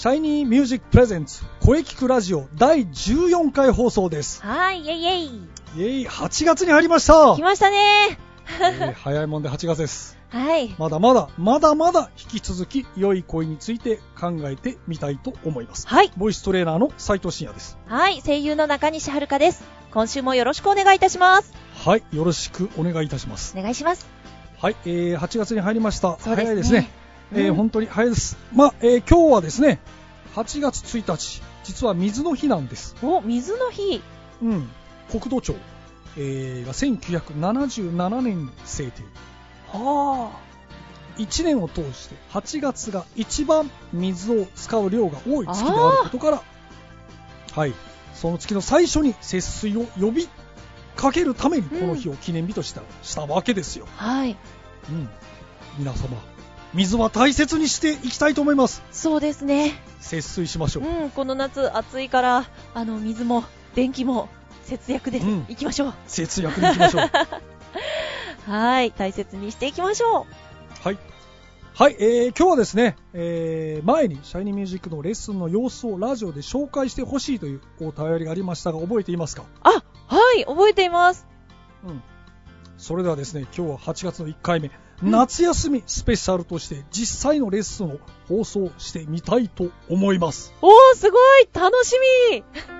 シャイニーミュージック presents 声キクラジオ第14回放送です。はい、イェイイェイ。イェイ、8月に入りました来。ましたねえー 早いもんで8月です。はい。まだまだ、まだまだ引き続き良い声について考えてみたいと思います。はい。ボイストレーナーの斉藤慎也です。はい、声優の中西遥です。今週もよろしくお願いいたします。はい、よろしくお願いいたします。お願いします。はい、えー、8月に入りました。ね早いですね。えーうん本当に早いです。まあ、えー今日はですね、8月1日、実は水の日なんです。お、水の日。うん、国土庁、えーが1977年に制定は1年を通して8月が一番水を使う量が多い月であることからはいその月の最初に節水を呼びかけるためにこの日を記念日とした,、したわけですよ、あ。はい。うん、皆様水は大切にしていきたいと思いますそうですね。節水しましょう、うん、この夏暑いから、あの、水も電気も節約でうんいきましょう。節約にいきましょう はい、大切にしていきましょはい。はい、えー、今日はですね、えー、前にシャイニーミュージックのレッスンの様子をラジオで紹介してほしいというお便りがありましたが、覚えていますか？う。あ、はい、覚えています。うん。それではですね、今日は8月の1回目、うん夏休みスペシャルとして実際のレッスンを放送してみたいと思います。おー、すごい。楽しみ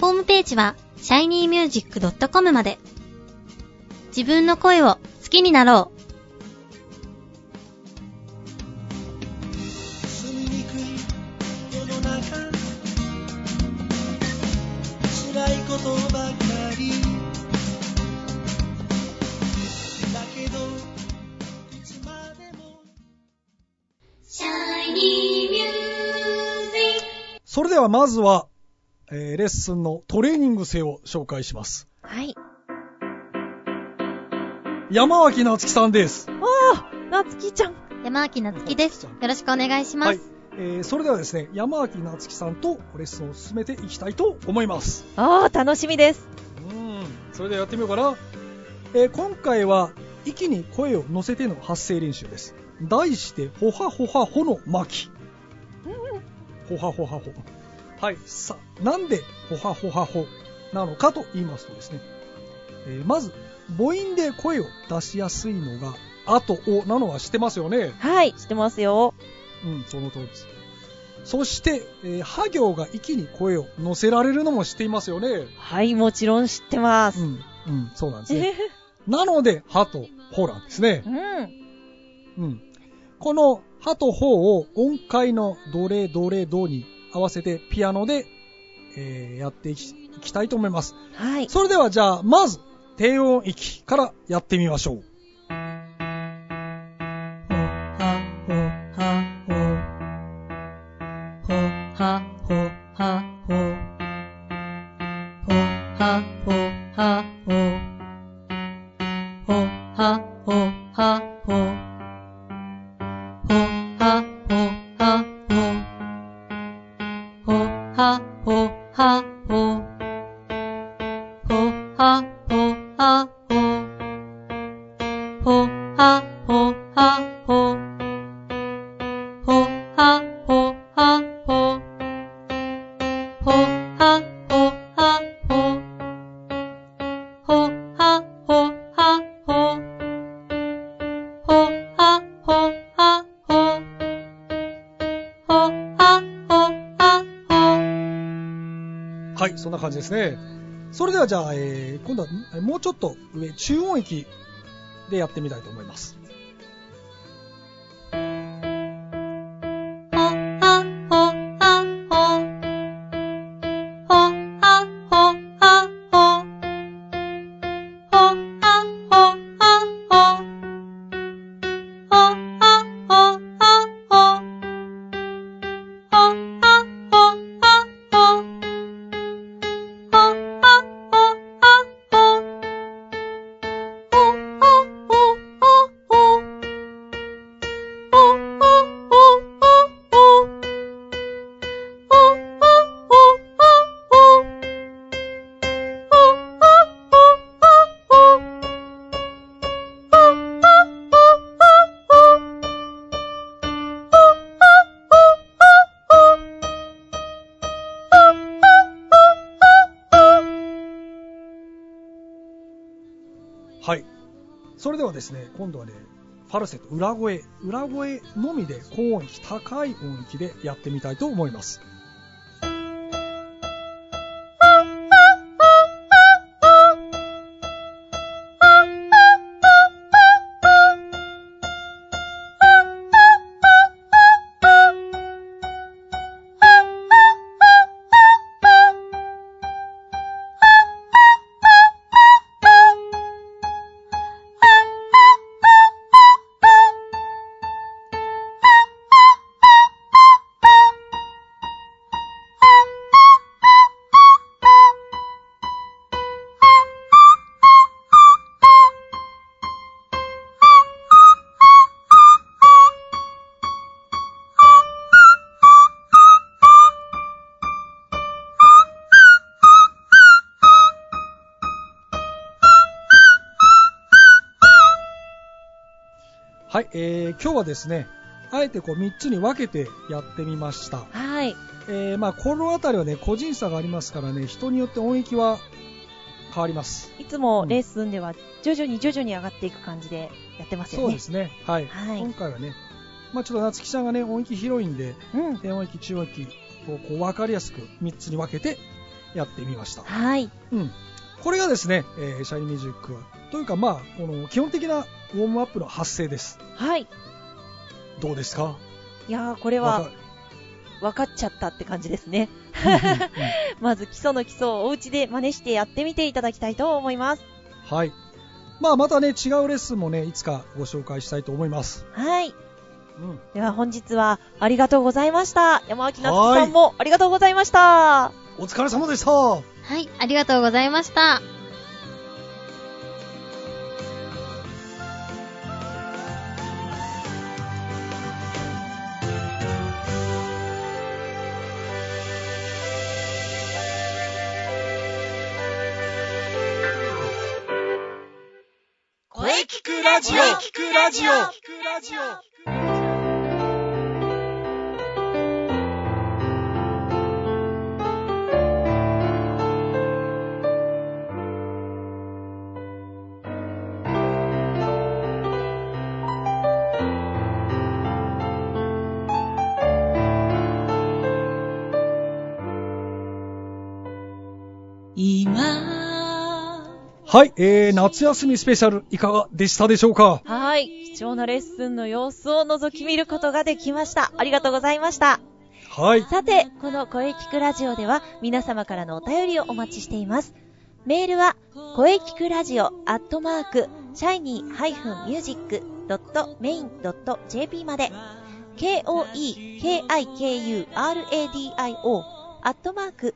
ホームページは shinymusic.com まで。自分の声を好きになろう。住みにくい世の中辛いことばかりだけどいつまでも Shiny Music それではまずは、えーレッスンのトレーニング性を紹介します。はい。山脇夏樹さんです。あー、なつきちゃん。山脇夏樹です。よろしくお願いします。はい。えーそれではですね、山脇夏樹さんとレッスンを進めていきたいと思います。あー、楽しみです。うん、それではやってみようかな。えー今回は、息に声を乗せての発声練習です。題して、ほはほはほの巻。ほはほはほ。はい。さ、なんで、ほはほはほなのかと言いますとですね、えーまず、母音で声を出しやすいのが、あとおなのは知ってますよね。はい、知ってますよ。うん、その通りです。そして、えー、は行が息に声を乗せられるのも知っていますよね。はい、もちろん知ってます。うん、うん、そうなんですね。なので、はとほなんですねう。ん。うん。このはとほを音階のドレドレドに合わせてピアノで、えーやっていきたいと思います。はい。それではじゃあ、まず、低音域からやってみましょう。ははほはほ。はほはほ。は。い、そんな感じですね。それではじゃあ、えー今度はもうちょっと上、中音域でやってみたいと思います。はい。それではですね、今度はね、ファルセット、裏声、裏声のみで高音域、高い音域でやってみたいと思います。はい、えー今日はですね、あえてこう3つに分けてやってみました。はい。えーまあ、このあたりはね、個人差がありますからね、人によって音域は変わります。いつもレッスンでは徐々に徐々に上がっていく感じでやってますよね。そうですね。はい。はい今回はね、まあ、ちょっと夏希ちゃんがね、音域広いんで、うん。低音域、中音域をこう分かりやすく3つに分けてやってみました。はい。うん。これがですね、えーシャイニーミュージックというか、まあ、この基本的なウォームアップの発声です。はい。どうですか？いやー、これは分かっちゃったって感じですね。まず基礎の基礎をお家で真似してやってみていただきたいと思います。はい。まあ、またね、違うレッスンもね、いつかご紹介したいと思います。はい。うん。では本日はありがとうございました。山脇夏樹さんもありがとうございました。お疲れ様でした。はい、ありがとうございました。聞くラジオ。聞くラジオ。聞くラジオはい、えー、夏休みスペシャルいかがでしたでしょうか？はい。貴重なレッスンの様子を覗き見ることができました。ありがとうございました。はい。さて、この声聞くラジオでは皆様からのお便りをお待ちしています。メールは、声聞くラジオアットマーク、シャイニー -music.main.jp まで、k-o-e-k-i-k-u-r-a-d-i-o アットマーク、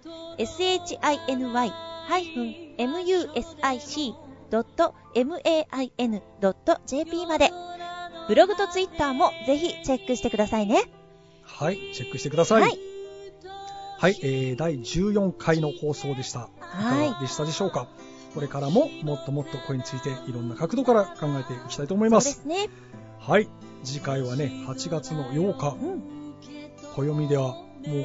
radio.main.jp まで。ブログとツイッターもぜひチェックしてくださいね。はい、チェックしてください。ははいい。えー、第14回の放送でした。はいいかがでしたでしょうか？これからももっともっと声についていろんな角度から考えていきたいと思いそうま。ですすね。はい。次回はね、8月の8日、うん。暦ではもう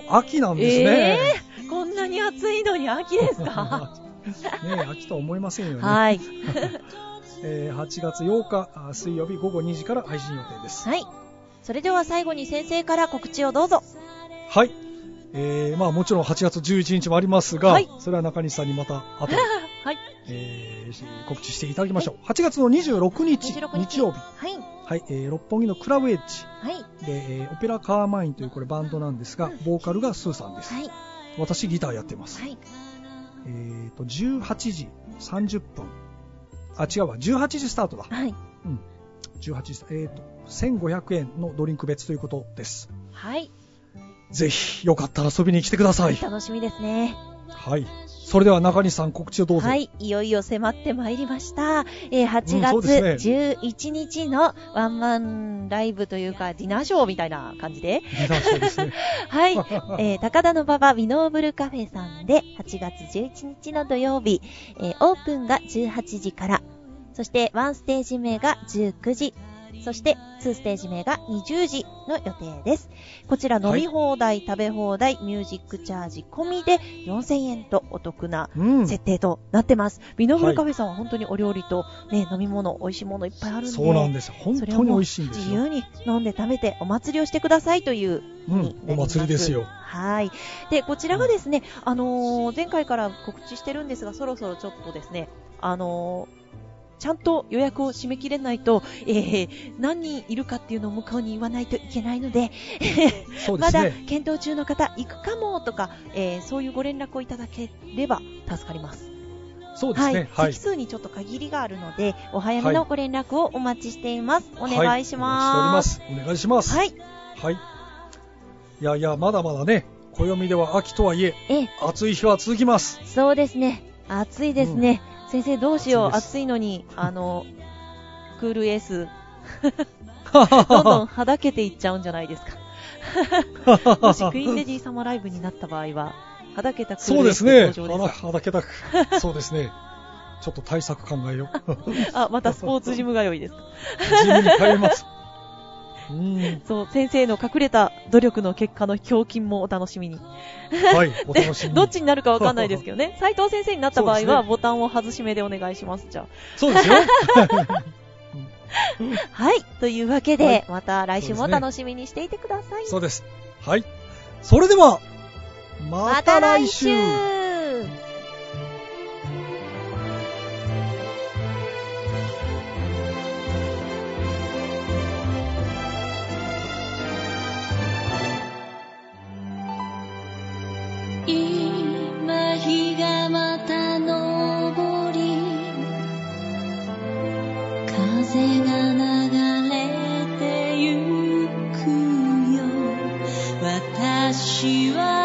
秋なんですね。えー、なに暑いのに秋ですか？ねえ秋とは思いませんよね。はい。えー8月8日あ水曜日午後2時から配信予定です。はい。それでは最後に先生から告知をどうぞ。はい。えー、まあもちろん8月11日もありますが、はいそれは中西さんにまた 後で、はい。えー告知していただきましょう。8月の26日、26日曜日。はい。はい、えー六本木のクラブエッジはい。で、えーオペラカーマインというこれバンドなんですが、ボーカルがスーさんです。はい。私ギターやってます。はい。えーと、18時30分。あ、違うわ、18時スタートだ。はい。うん。18時、えーと、1500円のドリンク別ということです。はい。ぜひ、よかったら遊びに来てください。楽しみですね。はい。それでは中西さん告知をどうぞ。はい。いよいよ迫ってまいりました。えー8うんそう月です11日のワンマンライブというか、ディナーショーみたいな感じで。ディナーショーですね。はい。えー高田の馬場ウィノーブルカフェさんで8月11日の土曜日、えーオープンが18時から、そして1ステージ目が19時、そして2ステージ目が20時の予定です。こちら飲み放題、食べ放題、ミュージックチャージ込みで4000円とお得なうん。設定となってます。ウィノーブルカフェさんは本当にお料理とね、飲み物、美味しいものいっぱいあるんで。そうなんですよ。本当に美味しいんですよ。自由に飲んで食べてお祭りをしてくださいといううん、お祭りですよ。はい。で、こちらがですね、あのー前回から告知してるんですが、そろそろちょっとですね、あのーちゃんと予約を締め切れないと、えー、何人いるかっていうのを向こうに言わないといけないので、ですね。検討中の方、行くかもとか、えーそういうご連絡をいただければ助かります。そうですね。はい。席数にちょっと限りがあるので、お早めのご連絡をお待ちしています。お願いします。はい、お待ちします。お願いします。はい。はい。いやいや、まだまだね、暦では秋とはいえ、ええ、暑い日は続きます。そうですね。暑いですね。先生どうしよう。暑いのに、あの、クールエース、どんどんはだけていっちゃうんじゃないですか。もしクイーンレディー様ライブになった場合は、はだけたクーそうルエースですね。登場です。はだけたく。そうですね。ちょっと対策考えよう。あ、またスポーツジム通いですか。ジムに通います。うん。そう、先生の隠れた努力の結果の胸筋もお楽しみに。はい、お楽しみに。どっちになるかわかんないですけどね。斉藤先生になった場合は、ボタンを外し目でお願いします。じゃそうですよ。あ。はい。というわけで、はいまた来週も楽しみにしていてください。そうです。はい。それでは、ままたた来来週私は